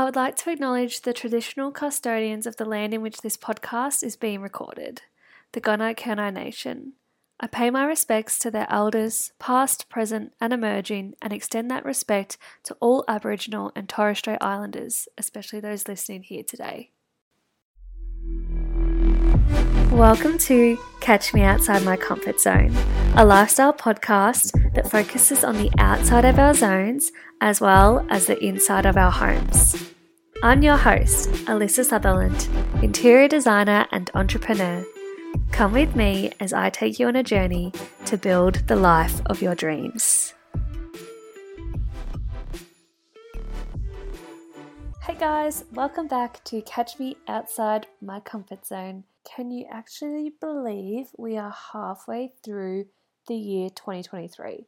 I would like to acknowledge the traditional custodians of the land in which this podcast is being recorded, the Gunai Kurnai Nation. I pay my respects to their elders, past, present, and emerging, and extend that respect to all Aboriginal and Torres Strait Islanders, especially those listening here today. Welcome to Catch Me Outside My Comfort Zone, a lifestyle podcast that focuses on the outside of our zones as well as the inside of our homes. I'm your host, Alyssa Sutherland, interior designer and entrepreneur. Come with me as I take you on a journey to build the life of your dreams. Hey guys, welcome back to Catch Me Outside My Comfort Zone. Can you actually believe we are halfway through the year 2023?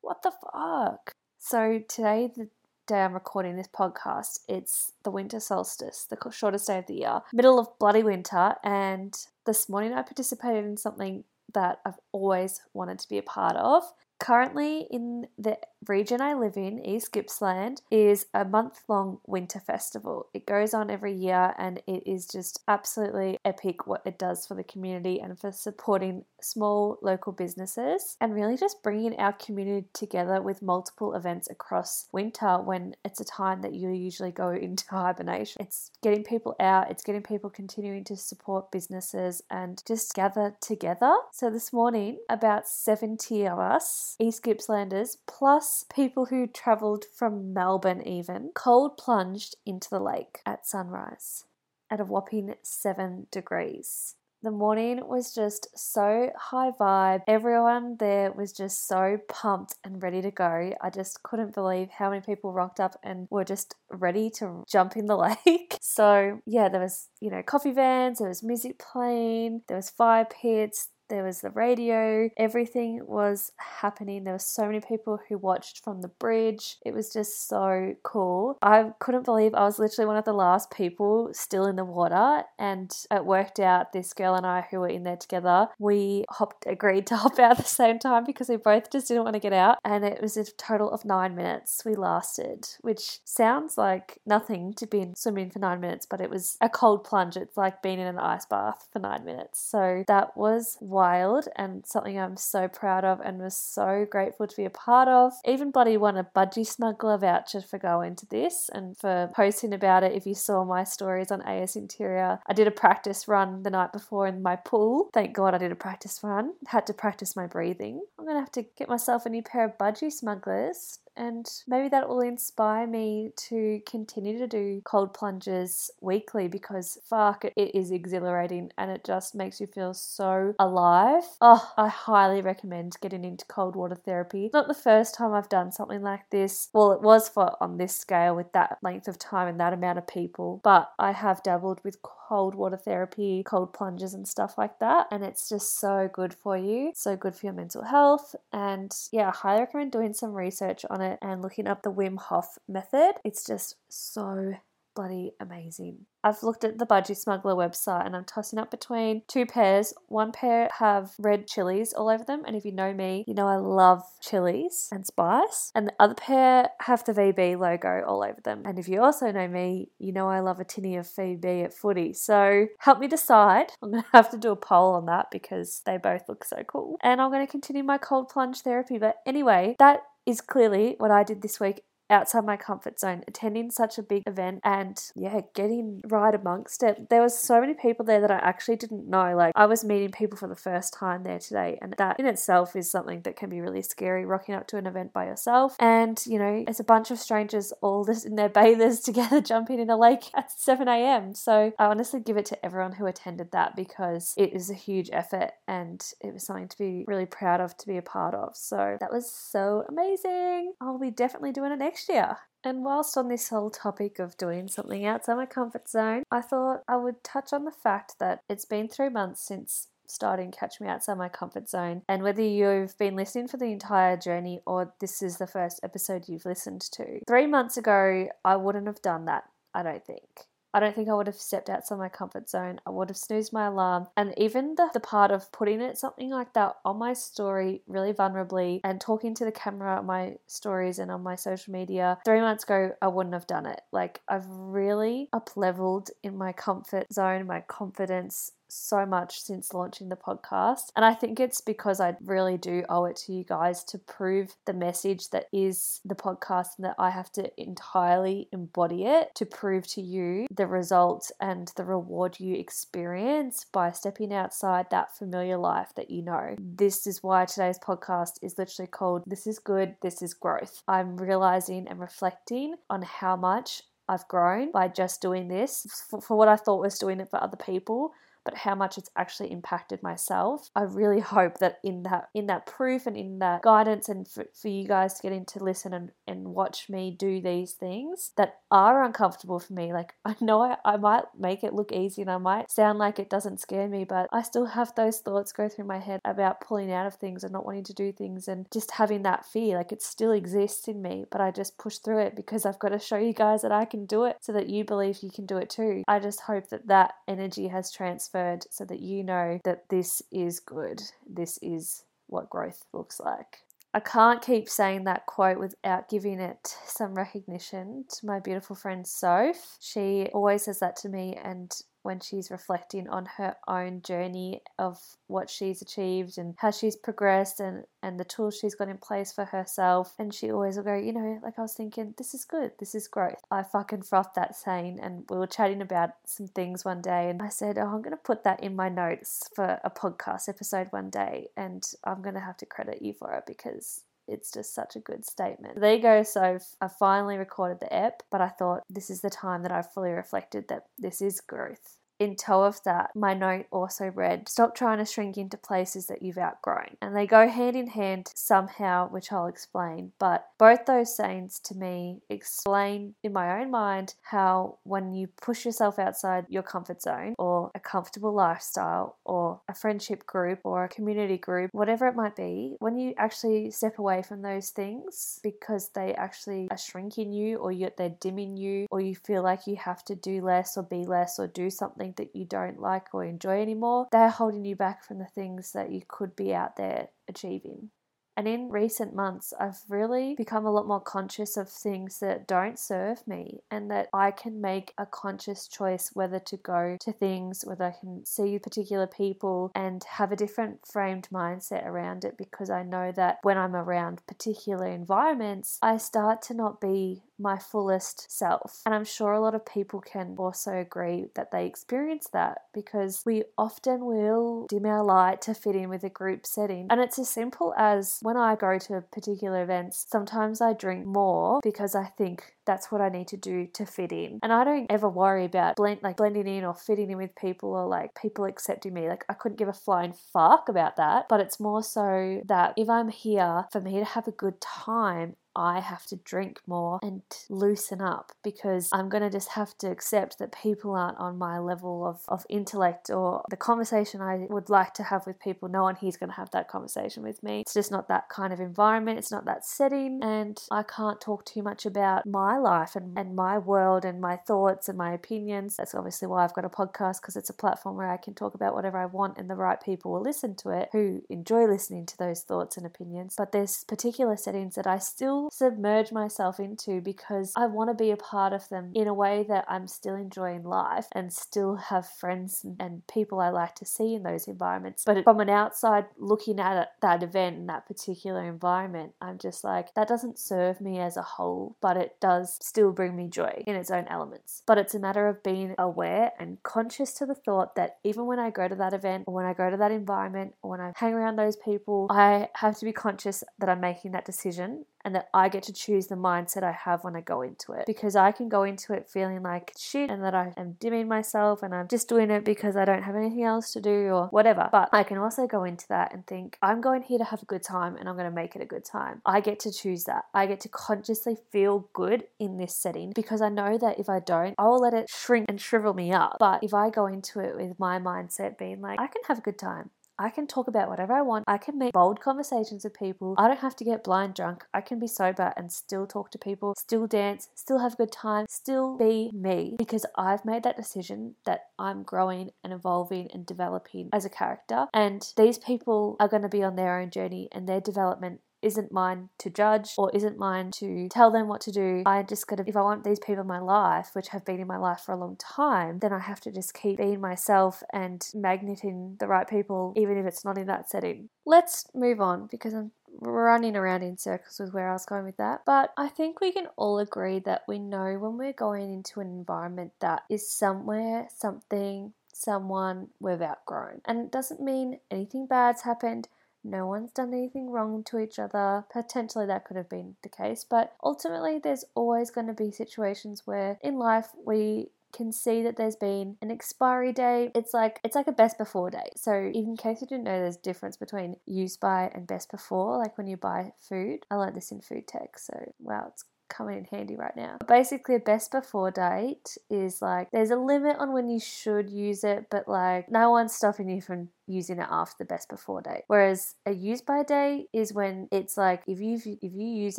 What the fuck? So, today, the day I'm recording this podcast, it's the winter solstice, the shortest day of the year, middle of bloody winter. And this morning I participated in something that I've always wanted to be a part of. Currently, in the region I live in, East Gippsland, is a month long winter festival. It goes on every year and it is just absolutely epic what it does for the community and for supporting small local businesses and really just bringing our community together with multiple events across winter when it's a time that you usually go into hibernation. It's getting people out, it's getting people continuing to support businesses and just gather together. So this morning, about 70 of us, East Gippslanders, plus people who travelled from Melbourne even cold plunged into the lake at sunrise at a whopping seven degrees. The morning was just so high vibe. Everyone there was just so pumped and ready to go. I just couldn't believe how many people rocked up and were just ready to jump in the lake. So, yeah, there was, you know, coffee vans, there was music playing, there was fire pits, there was the radio, everything was happening. There were so many people who watched from the bridge. It was just so cool. I couldn't believe I was literally one of the last people still in the water, and it worked out. This girl and I, who were in there together, we hopped, agreed to hop out at the same time because we both just didn't want to get out, and it was a total of nine minutes we lasted, which sounds like nothing to be in swimming for nine minutes, but it was a cold plunge. It's like being in an ice bath for nine minutes. So that was wild and something I'm so proud of and was so grateful to be a part of. Even bloody won a budgie smuggler voucher for going to this and for posting about it. If you saw my stories on AS Interior, I did a practice run the night before in my pool. Thank God I did a practice run. Had to practice my breathing. I'm gonna have to get myself a new pair of budgie smugglers and maybe that will inspire me to continue to do cold plunges weekly because fuck, it is exhilarating and it just makes you feel so alive. Oh, I highly recommend getting into cold water therapy. Not the first time I've done something like this. Well, it was for on this scale with that length of time and that amount of people, but I have dabbled with cold water therapy, cold plunges, and stuff like that. And it's just so good for you, so good for your mental health. And yeah, I highly recommend doing some research on it and looking up the Wim Hof method. It's just so bloody amazing. I've looked at the Budgie Smuggler website and I'm tossing up between two pairs. One pair have red chilies all over them, and if you know me, you know I love chilies and spice. And the other pair have the VB logo all over them. And if you also know me, you know I love a tinny of VB at footy. So help me decide. I'm gonna have to do a poll on that because they both look so cool. And I'm gonna continue my cold plunge therapy. But anyway, that is clearly what I did this week outside my comfort zone, attending such a big event and yeah, getting right amongst it. There was so many people there that I actually didn't know. Like I was meeting people for the first time there today, and that in itself is something that can be really scary. Rocking up to an event by yourself, and you know, it's a bunch of strangers all in their bathers together, jumping in a lake at 7 a.m. So I honestly give it to everyone who attended that because it is a huge effort and it was something to be really proud of to be a part of. So that was so amazing. I'll be definitely doing it next next year. And whilst on this whole topic of doing something outside my comfort zone, I thought I would touch on the fact that it's been three months since starting Catch Me Outside My Comfort Zone. And whether you've been listening for the entire journey or this is the first episode you've listened to, three months ago, I wouldn't have done that, I don't think. I don't think I would have stepped outside my comfort zone. I would have snoozed my alarm. And even the, the part of putting it something like that on my story really vulnerably and talking to the camera on my stories and on my social media, three months ago, I wouldn't have done it. Like, I've really up leveled in my comfort zone, my confidence, so much since launching the podcast. And I think it's because I really do owe it to you guys to prove the message that is the podcast and that I have to entirely embody it to prove to you the results and the reward you experience by stepping outside that familiar life that you know. This is why today's podcast is literally called This is Good, This is Growth. I'm realizing and reflecting on how much I've grown by just doing this for, what I thought was doing it for other people but how much it's actually impacted myself. I really hope that in that in that proof and in that guidance and for, for you guys to get in to listen and, and watch me do these things that are uncomfortable for me. Like I know I, I might make it look easy and I might sound like it doesn't scare me, but I still have those thoughts go through my head about pulling out of things and not wanting to do things and just having that fear. Like it still exists in me, but I just push through it because I've got to show you guys that I can do it so that you believe you can do it too. I just hope that that energy has transferred transferred so that you know that this is good. This is what growth looks like. I can't keep saying that quote without giving it some recognition to my beautiful friend Soph. She always says that to me, and when she's reflecting on her own journey of what she's achieved and how she's progressed and, and the tools she's got in place for herself. And she always will go, you know, like I was thinking, this is good, this is growth. I fucking frothed that saying, and we were chatting about some things one day, and I said, oh, I'm going to put that in my notes for a podcast episode one day, and I'm going to have to credit you for it because it's just such a good statement. There you go. So I finally recorded the ep, but I thought this is the time that I've fully reflected that this is growth in tow of that, my note also read, Stop trying to shrink into places that you've outgrown. And they go hand in hand somehow, which I'll explain. But both those sayings to me explain in my own mind how when you push yourself outside your comfort zone or a comfortable lifestyle or a friendship group or a community group, whatever it might be, when you actually step away from those things because they actually are shrinking you or they're dimming you or you feel like you have to do less or be less or do something something that you don't like or enjoy anymore, they're holding you back from the things that you could be out there achieving. And in recent months, I've really become a lot more conscious of things that don't serve me and that I can make a conscious choice whether to go to things, whether I can see particular people and have a different framed mindset around it because I know that when I'm around particular environments, I start to not be my fullest self. And I'm sure a lot of people can also agree that they experience that because we often will dim our light to fit in with a group setting. And it's as simple as when I go to particular events, sometimes I drink more because I think that's what I need to do to fit in. And I don't ever worry about blend like blending in or fitting in with people or like people accepting me. Like I couldn't give a flying fuck about that. But it's more so that if I'm here for me to have a good time I have to drink more and loosen up because I'm going to just have to accept that people aren't on my level of, of intellect or the conversation I would like to have with people. No one here's going to have that conversation with me. It's just not that kind of environment, it's not that setting, and I can't talk too much about my life and, and my world and my thoughts and my opinions. That's obviously why I've got a podcast because it's a platform where I can talk about whatever I want and the right people will listen to it who enjoy listening to those thoughts and opinions. But there's particular settings that I still submerge myself into because I want to be a part of them in a way that I'm still enjoying life and still have friends and people I like to see in those environments. But from an outside looking at that event and that particular environment, I'm just like, that doesn't serve me as a whole, but it does still bring me joy in its own elements. But it's a matter of being aware and conscious to the thought that even when I go to that event or when I go to that environment or when I hang around those people, I have to be conscious that I'm making that decision and that I get to choose the mindset I have when I go into it. Because I can go into it feeling like shit and that I am dimming myself and I'm just doing it because I don't have anything else to do or whatever. But I can also go into that and think, I'm going here to have a good time and I'm going to make it a good time. I get to choose that. I get to consciously feel good in this setting because I know that if I don't, I will let it shrink and shrivel me up. But if I go into it with my mindset being like, I can have a good time, I can talk about whatever I want. I can make bold conversations with people. I don't have to get blind drunk. I can be sober and still talk to people, still dance, still have a good time, still be me because I've made that decision that I'm growing and evolving and developing as a character. And these people are going to be on their own journey and their development isn't mine to judge or isn't mine to tell them what to do. I just gotta, if I want these people in my life, which have been in my life for a long time, then I have to just keep being myself and magneting the right people, even if it's not in that setting. Let's move on because I'm running around in circles with where I was going with that. But I think we can all agree that we know when we're going into an environment that is somewhere, something, someone we've outgrown. And it doesn't mean anything bad's happened. No one's done anything wrong to each other. Potentially that could have been the case, but ultimately there's always going to be situations where in life we can see that there's been an expiry date. It's like it's like a best before date. So in case you didn't know there's difference between use by and best before, like when you buy food. I learned this in food tech, so wow, it's coming in handy right now. Basically, a best before date is like there's a limit on when you should use it, but like no one's stopping you from using it after the best before date. Whereas a use by date is when it's like if you if you use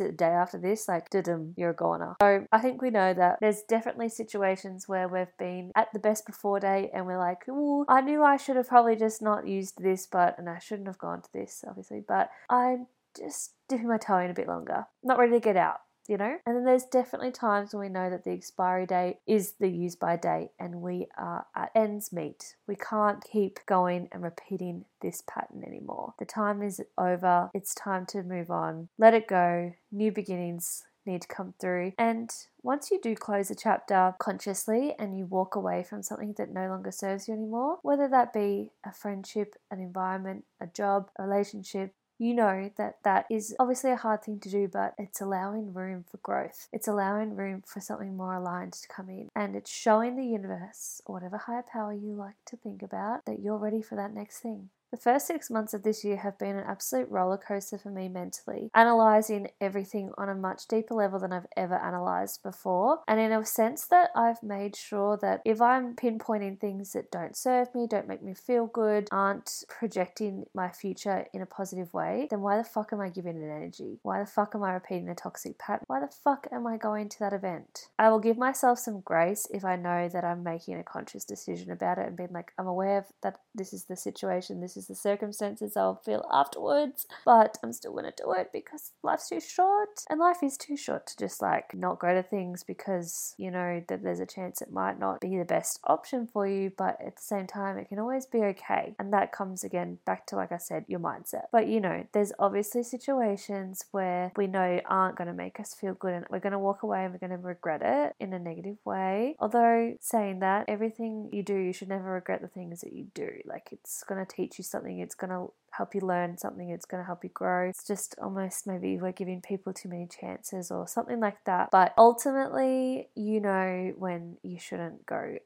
it the day after this, like dum you're a goner. So I think we know that there's definitely situations where we've been at the best before date and we're like, oh, I knew I should have probably just not used this, but and I shouldn't have gone to this, obviously, but I'm just dipping my toe in a bit longer. Not ready to get out you know? And then there's definitely times when we know that the expiry date is the use by date and we are at ends meet. We can't keep going and repeating this pattern anymore. The time is over. It's time to move on. Let it go. New beginnings need to come through. And once you do close a chapter consciously and you walk away from something that no longer serves you anymore, whether that be a friendship, an environment, a job, a relationship, you know that that is obviously a hard thing to do, but it's allowing room for growth. It's allowing room for something more aligned to come in. And it's showing the universe, or whatever higher power you like to think about, that you're ready for that next thing. The first six months of this year have been an absolute roller coaster for me mentally, analysing everything on a much deeper level than I've ever analysed before. And in a sense that I've made sure that if I'm pinpointing things that don't serve me, don't make me feel good, aren't projecting my future in a positive way, then why the fuck am I giving it energy? Why the fuck am I repeating a toxic pattern? Why the fuck am I going to that event? I will give myself some grace if I know that I'm making a conscious decision about it and being like, I'm aware that this is the situation, this is the circumstances I'll feel afterwards, but I'm still gonna do it because life's too short. And life is too short to just like not go to things because you know that there's a chance it might not be the best option for you, but at the same time, it can always be okay. And that comes again back to, like I said, your mindset. But you know, there's obviously situations where we know aren't to make us feel good and we're to walk away and we're to regret it in a negative way. Although, saying that, everything you do, you should never regret the things that you do. Like, it's to teach you something, it's going to help you learn something, it's going to help you grow. It's just almost maybe we're giving people too many chances or something like that. But ultimately, you know when you shouldn't go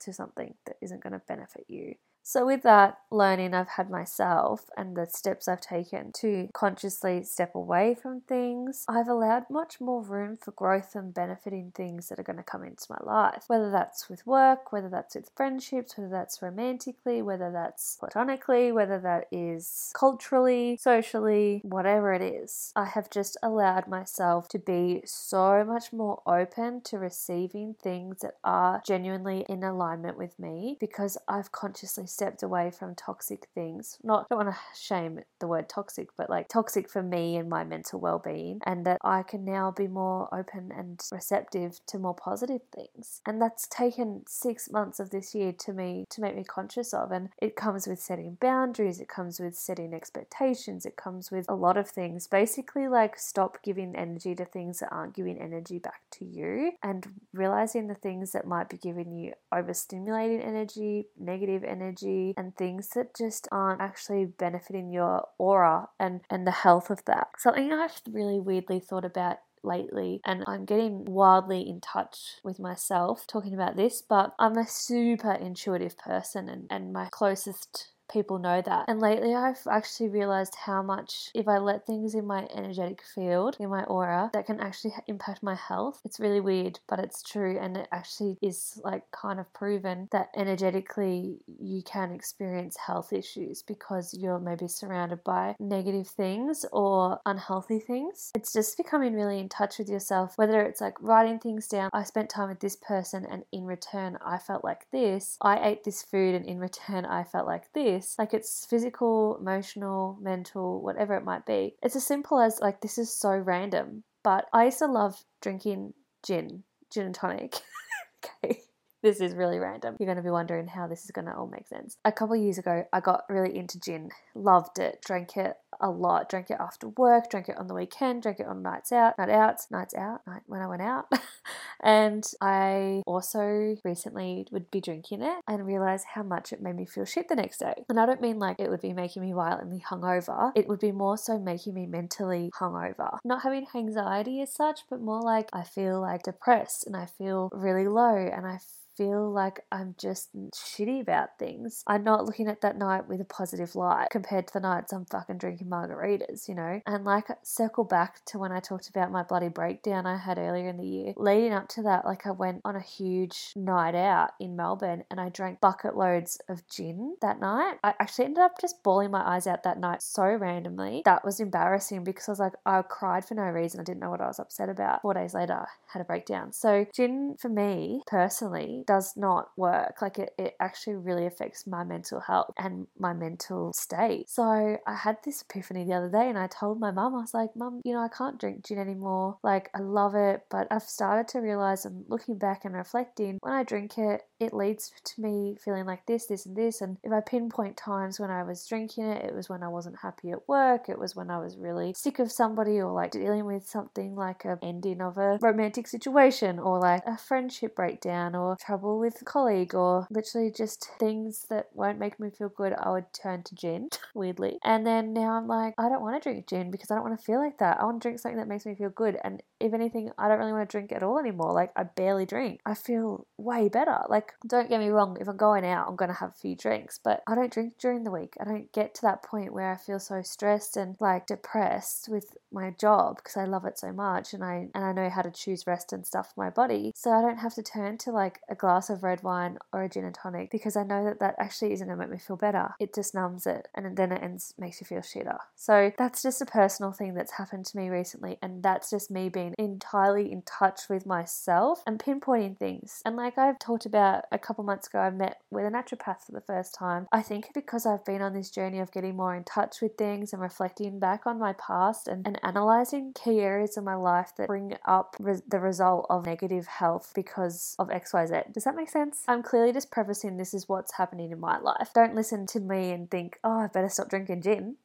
to something that isn't going to benefit you. So, with that learning I've had myself and the steps I've taken to consciously step away from things, I've allowed much more room for growth and benefiting things that are going to come into my life. Whether that's with work, whether that's with friendships, whether that's romantically, whether that's platonically, whether that is culturally, socially, whatever it is. I have just allowed myself to be so much more open to receiving things that are genuinely in alignment with me because I've consciously stepped away from toxic things. Not don't want to shame the word toxic, but like toxic for me and my mental well-being and that I can now be more open and receptive to more positive things. And that's taken 6 months of this year to me to make me conscious of and it comes with setting boundaries, it comes with setting expectations, it comes with a lot of things. Basically like stop giving energy to things that aren't giving energy back to you and realizing the things that might be giving you overstimulating energy, negative energy energy and things that just aren't actually benefiting your aura and, and the health of that. Something I've really weirdly thought about lately and I'm getting wildly in touch with myself talking about this, but I'm a super intuitive person and, and my closest people know that. And lately, I've actually realized how much if I let things in my energetic field, in my aura, that can actually impact my health. It's really weird, but it's true. And it actually is like kind of proven that energetically you can experience health issues because you're maybe surrounded by negative things or unhealthy things. It's just becoming really in touch with yourself, whether it's like writing things down. I spent time with this person, and in return, I felt like this. I ate this food, and in return, I felt like this. Like it's physical, emotional, mental, whatever it might be. It's as simple as like this is so random, but I used to love drinking gin, gin and tonic. okay this is really random. You're going to be wondering how this is going to all make sense. A couple years ago, I got really into gin, loved it, drank it a lot, drank it after work, drank it on the weekend, drank it on nights out, night outs, nights out, night when I went out. and I also recently would be drinking it and realize how much it made me feel shit the next day. And I don't mean like it would be making me violently hungover, it would be more so making me mentally hungover. Not having anxiety as such, but more like I feel like depressed and I feel really low and I feel like I'm just shitty about things. I'm not looking at that night with a positive light compared to the nights I'm fucking drinking margaritas, you know? And like, circle back to when I talked about my bloody breakdown I had earlier in the year. Leading up to that, like, I went on a huge night out in Melbourne and I drank bucket loads of gin that night. I actually ended up just bawling my eyes out that night so randomly. That was embarrassing because I was like, I cried for no reason. I didn't know what I was upset about. Four days later, I had a breakdown. So, gin for me personally does not work. Like it, it actually really affects my mental health and my mental state. So I had this epiphany the other day and I told my mum, I was like, Mum, you know, I can't drink gin anymore. Like I love it, but I've started to realize and looking back and reflecting, when I drink it, it leads to me feeling like this, this, and this. And if I pinpoint times when I was drinking it, it was when I wasn't happy at work, it was when I was really sick of somebody or like dealing with something like a ending of a romantic situation or like a friendship breakdown or trouble trouble with a colleague or literally just things that won't make me feel good, I would turn to gin, weirdly. And then now I'm like, I don't want to drink gin because I don't want to feel like that. I want to drink something that makes me feel good. And if anything, I don't really want to drink at all anymore. Like, I barely drink. I feel way better. Like, don't get me wrong, if I'm going out, I'm going to have a few drinks, but I don't drink during the week. I don't get to that point where I feel so stressed and like depressed with my job because I love it so much and I and I know how to choose rest and stuff for my body. So I don't have to turn to like a glass of red wine or a gin and tonic because I know that that actually isn't going to make me feel better. It just numbs it and then it ends makes you feel shitter. So that's just a personal thing that's happened to me recently and that's just me being entirely in touch with myself and pinpointing things. And like I've talked about a couple months ago, I met with a naturopath for the first time. I think because I've been on this journey of getting more in touch with things and reflecting back on my past and, and analyzing key areas of my life that bring up the result of negative health because of XYZ. Does that make sense? I'm clearly just prefacing this is what's happening in my life. Don't listen to me and think, oh, I better stop drinking gin.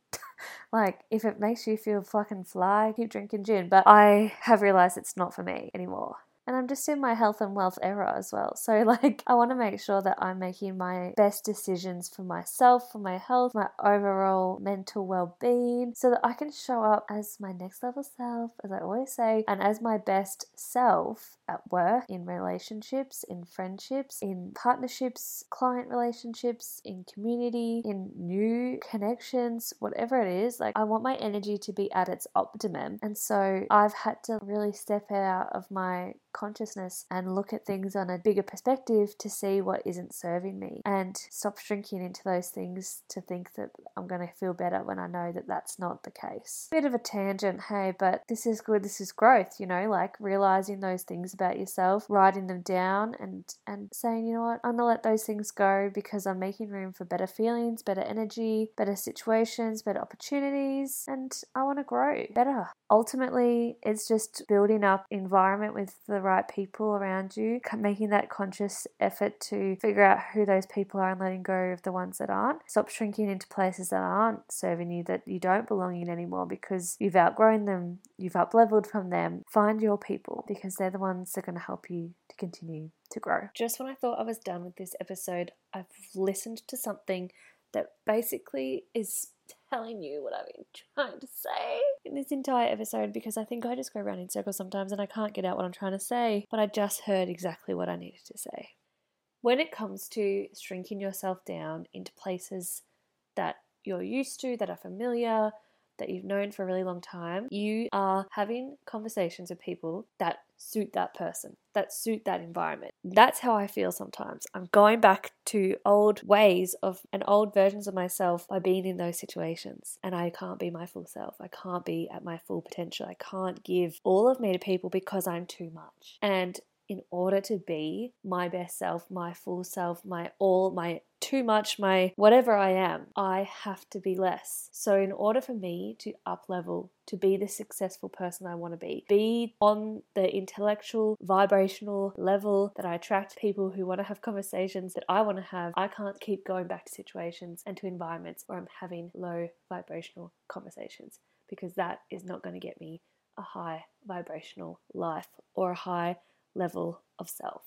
Like, if it makes you feel fucking fly, keep drinking gin. But I have realized it's not for me anymore and I'm just in my health and wealth era as well. So, like, I want to make sure that I'm making my best decisions for myself, for my health, my overall mental well being, so that I can show up as my next level self, as I always say, and as my best self at work, in relationships, in friendships, in partnerships, client relationships, in community, in new connections, whatever it is. Like, I want my energy to be at its optimum. And so, I've had to really step out of my consciousness and look at things on a bigger perspective to see what isn't serving me and stop shrinking into those things to think that I'm going to feel better when I know that that's not the case. Bit of a tangent, hey, but this is good, this is growth, you know, like realizing those things about yourself, writing them down and and saying, you know what, I'm going to let those things go because I'm making room for better feelings, better energy, better situations, better opportunities, and I want to grow better. Ultimately, it's just building up environment with the right people around you, making that conscious effort to figure out who those people are and letting go of the ones that aren't. Stop shrinking into places that aren't serving you, that you don't belong in anymore because you've outgrown them, you've up leveled from them. Find your people because they're the ones that are going to help you to continue to grow. Just when I thought I was done with this episode, I've listened to something that basically is telling you what I've been trying to say in this entire episode because I think I just go around in circles sometimes and I can't get out what I'm trying to say, but I just heard exactly what I needed to say. When it comes to shrinking yourself down into places that you're used to, that are familiar, that you've known for a really long time, you are having conversations with people that suit that person, that suit that environment. That's how I feel sometimes. I'm going back to old ways of and old versions of myself by being in those situations. And I can't be my full self. I can't be at my full potential. I can't give all of me to people because I'm too much. And in order to be my best self, my full self, my all, my too much, my whatever I am, I have to be less. So, in order for me to up level, to be the successful person I want to be, be on the intellectual, vibrational level that I attract people who want to have conversations that I want to have, I can't keep going back to situations and to environments where I'm having low vibrational conversations because that is not going to get me a high vibrational life or a high level of self.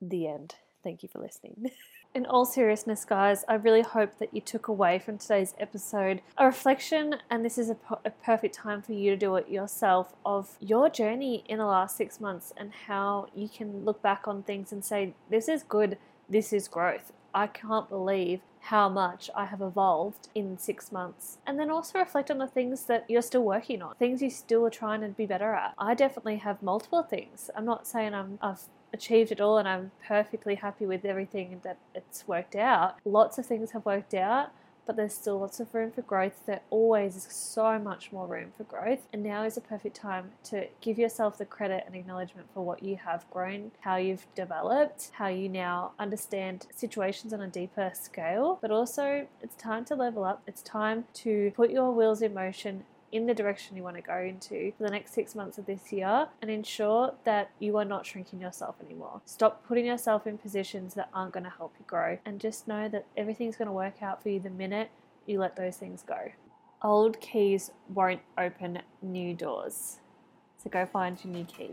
The end. Thank you for listening. In all seriousness, guys, I really hope that you took away from today's episode a reflection, and this is a, perfect time for you to do it yourself of your journey in the last six months and how you can look back on things and say, This is good, this is growth. I can't believe how much I have evolved in six months. And then also reflect on the things that you're still working on, things you still are trying to be better at. I definitely have multiple things. I'm not saying I'm, I've achieved it all and I'm perfectly happy with everything that it's worked out. Lots of things have worked out but there's still lots of room for growth. There always is so much more room for growth. And now is a perfect time to give yourself the credit and acknowledgement for what you have grown, how you've developed, how you now understand situations on a deeper scale. But also, it's time to level up. It's time to put your wheels in motion in the direction you want to go into for the next six months of this year and ensure that you are not shrinking yourself anymore. Stop putting yourself in positions that aren't going to help you grow and just know that everything's going to work out for you the minute you let those things go. Old keys won't open new doors. So go find your new key.